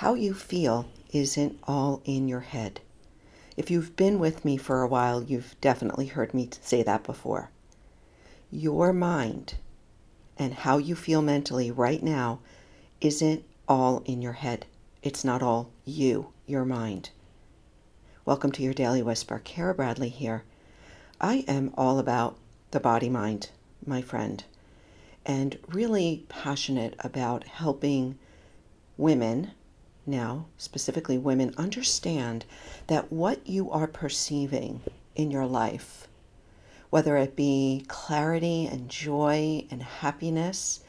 how you feel isn't all in your head. If you've been with me for a while, you've definitely heard me say that before. Your mind and how you feel mentally right now isn't all in your head. It's not all you, your mind. Welcome to your Daily Whisper. Cara Bradley here. I am all about the body mind, my friend, and really passionate about helping women now, specifically women, understand that what you are perceiving in your life, whether it be clarity and joy and happiness,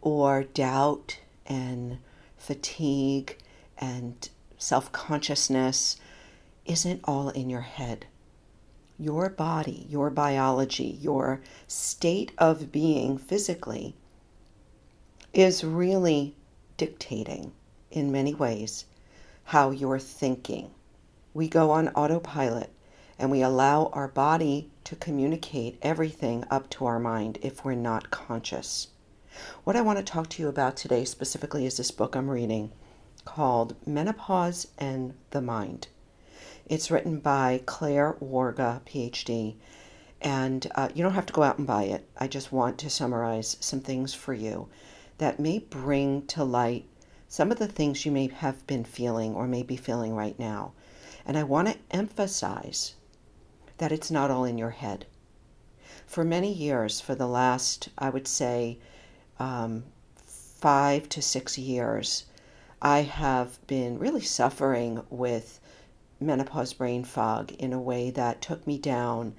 or doubt and fatigue and self consciousness, isn't all in your head. Your body, your biology, your state of being physically is really dictating in many ways how you're thinking. We go on autopilot and we allow our body to communicate everything up to our mind if we're not conscious. What I want to talk to you about today specifically is this book I'm reading called Menopause and the Mind. It's written by Claire Warga, PhD, and uh, you don't have to go out and buy it. I just want to summarize some things for you that may bring to light some of the things you may have been feeling or may be feeling right now. And I want to emphasize that it's not all in your head. For many years, for the last, I would say, um, five to six years, I have been really suffering with menopause brain fog in a way that took me down.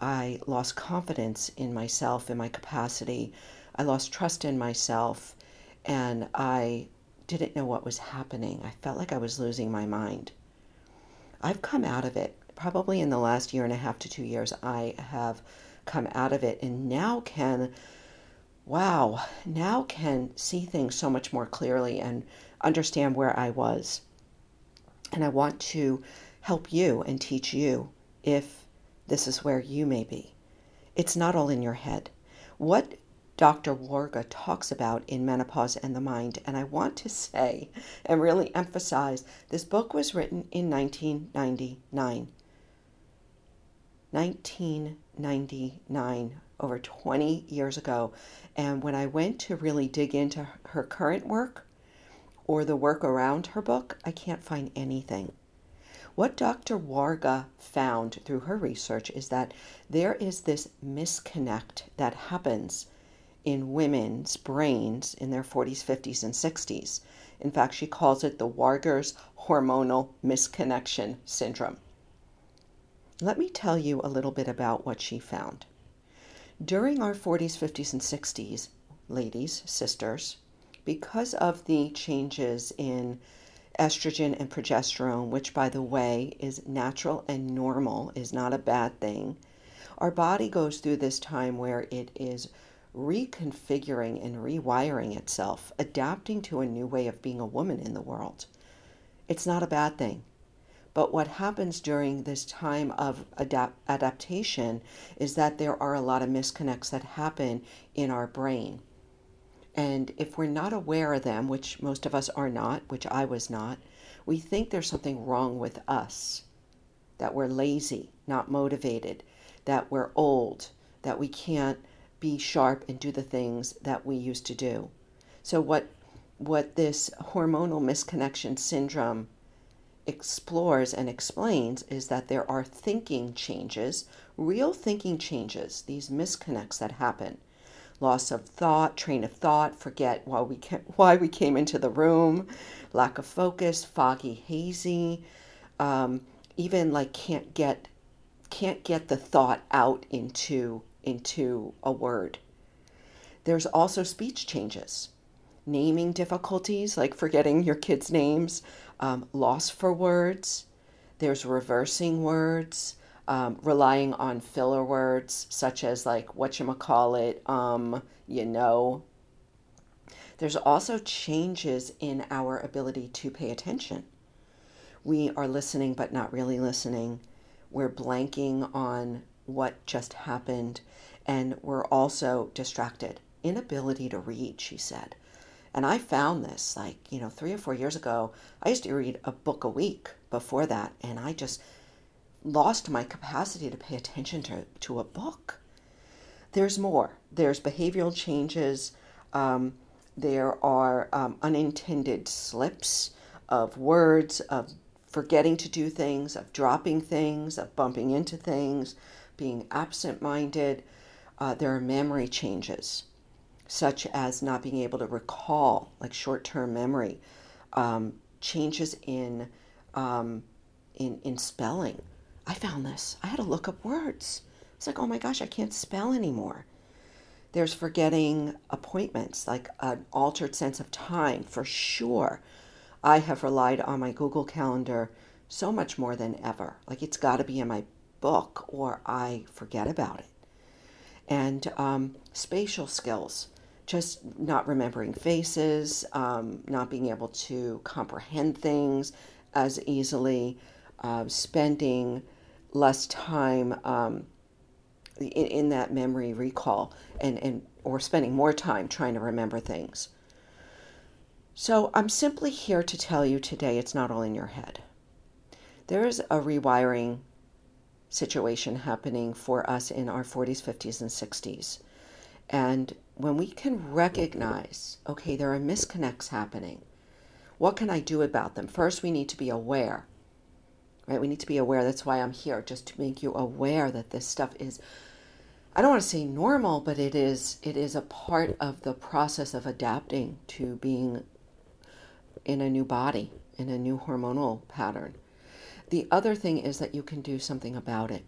I lost confidence in myself and my capacity. I lost trust in myself. And I didn't know what was happening. I felt like I was losing my mind. I've come out of it. Probably in the last year and a half to two years, I have come out of it and now can, wow, now can see things so much more clearly and understand where I was. And I want to help you and teach you if this is where you may be. It's not all in your head. What Dr. Warga talks about in Menopause and the Mind. And I want to say and really emphasize this book was written in 1999. 1999, over 20 years ago. And when I went to really dig into her current work or the work around her book, I can't find anything. What Dr. Warga found through her research is that there is this misconnect that happens in women's brains in their 40s, 50s, and 60s. In fact, she calls it the Warga's hormonal misconnection syndrome. Let me tell you a little bit about what she found. During our 40s, 50s, and 60s, ladies, sisters, because of the changes in estrogen and progesterone, which, by the way, is natural and normal, is not a bad thing, our body goes through this time where it is reconfiguring and rewiring itself, adapting to a new way of being a woman in the world. It's not a bad thing. But what happens during this time of adapt- adaptation is that there are a lot of misconnects that happen in our brain. And if we're not aware of them, which most of us are not, which I was not, we think there's something wrong with us, that we're lazy, not motivated, that we're old, that we can't be sharp and do the things that we used to do. So what what this hormonal misconnection syndrome explores and explains is that there are thinking changes, real thinking changes, these misconnects that happen. Loss of thought, train of thought, forget why we why we came into the room, lack of focus, foggy, hazy, um, even like can't get can't get the thought out into into a word. There's also speech changes, naming difficulties like forgetting your kids' names, um, loss for words. There's reversing words, um, relying on filler words such as like what you call it, um, you know. There's also changes in our ability to pay attention. We are listening but not really listening. We're blanking on what just happened, and we're also distracted. Inability to read, she said. And I found this like, you know, three or four years ago. I used to read a book a week before that, and I just lost my capacity to pay attention to, to a book. There's more. There's behavioral changes. Um, there are um, unintended slips of words, of forgetting to do things, of dropping things, of bumping into things, being absent minded. Uh, there are memory changes such as not being able to recall, like short term memory, um, changes in, um, in, in spelling. I found this. I had to look up words. It's like, oh my gosh, I can't spell anymore. There's forgetting appointments, like an altered sense of time for sure. I have relied on my Google Calendar so much more than ever. Like it's got to be in my book or I forget about it. And um, spatial skills just not remembering faces, um, not being able to comprehend things as easily, uh, spending less time um, in, in, that memory recall, and, and or spending more time trying to remember things. So I'm simply here to tell you today it's not all in your head. There is a rewiring situation happening for us in our 40s, 50s, and 60s. And when we can recognize, okay, there are misconnects happening, what can I do about them? First, we need to be aware, right? We need to be aware. That's why I'm here, just to make you aware that this stuff is. I don't want to say normal, but it is. It is a part of the process of adapting to being in a new body, in a new hormonal pattern. The other thing is that you can do something about it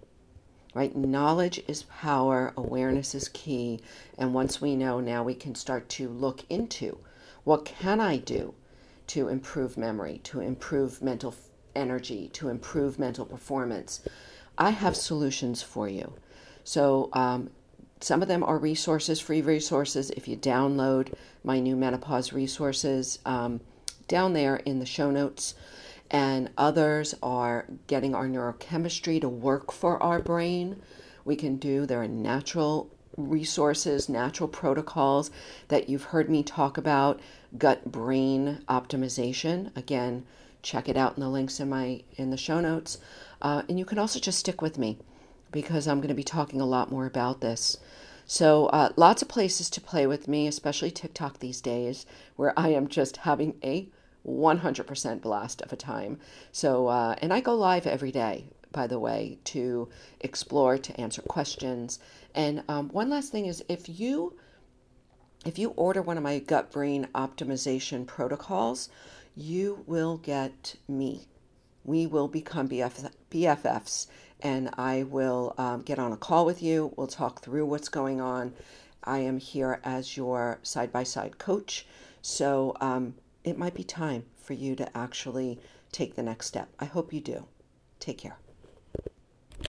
right? Knowledge is power, awareness is key. And once we know, now we can start to look into what can I do to improve memory, to improve mental energy, to improve mental performance. I have solutions for you. So, um, some of them are resources, free resources. If you download my new menopause resources um, down there in the show notes, and others are getting our neurochemistry to work for our brain. We can do, there are natural resources, natural protocols that you've heard me talk about, gut brain optimization. Again, check it out in the links in my in the show notes. Uh, and you can also just stick with me because I'm going to be talking a lot more about this. So, uh, lots of places to play with me, especially TikTok these days, where I am just having a 100% blast of a time. So, uh, and I go live every day, by the way, to explore, to answer questions. And um, one last thing is if you if you order one of my gut brain optimization protocols, you will get me. We will become BF, BFFs, and I will um, get on a call with you. We'll talk through what's going on. I am here as your side by side coach. So um, it might be time for you to actually take the next step. I hope you do. Take care.